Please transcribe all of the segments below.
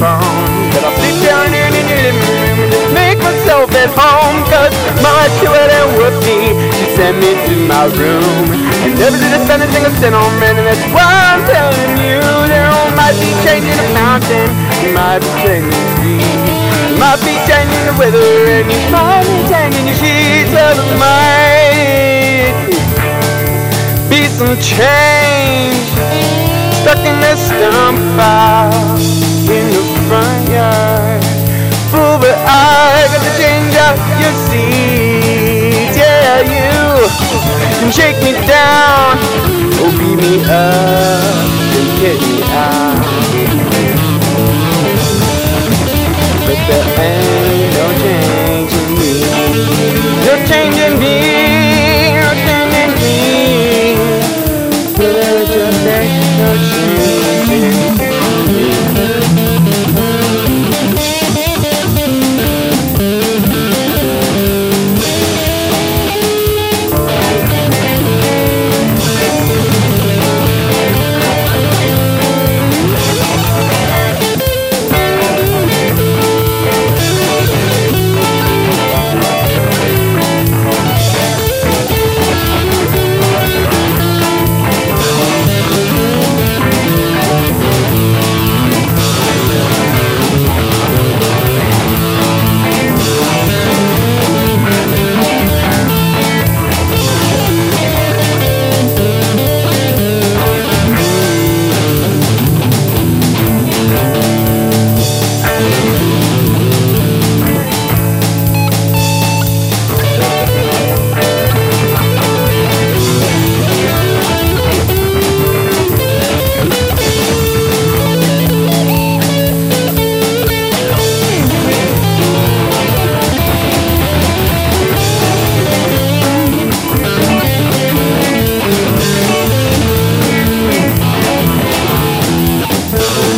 phone. But I'll sit down here in your living room and just make myself at home. Cause Stewart and Whoopi, she sent me to my room. And never did I spend a single cent on rent, and that's why I'm telling you. There might be changing the fountain, you might be changing the. You might be changing the weather, and you might be changing your sheets. Well, there might be some change stuck in that stump out in the front yard. Fool, but I got to change out your seats. Yeah, you can shake me down or beat me up.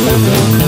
river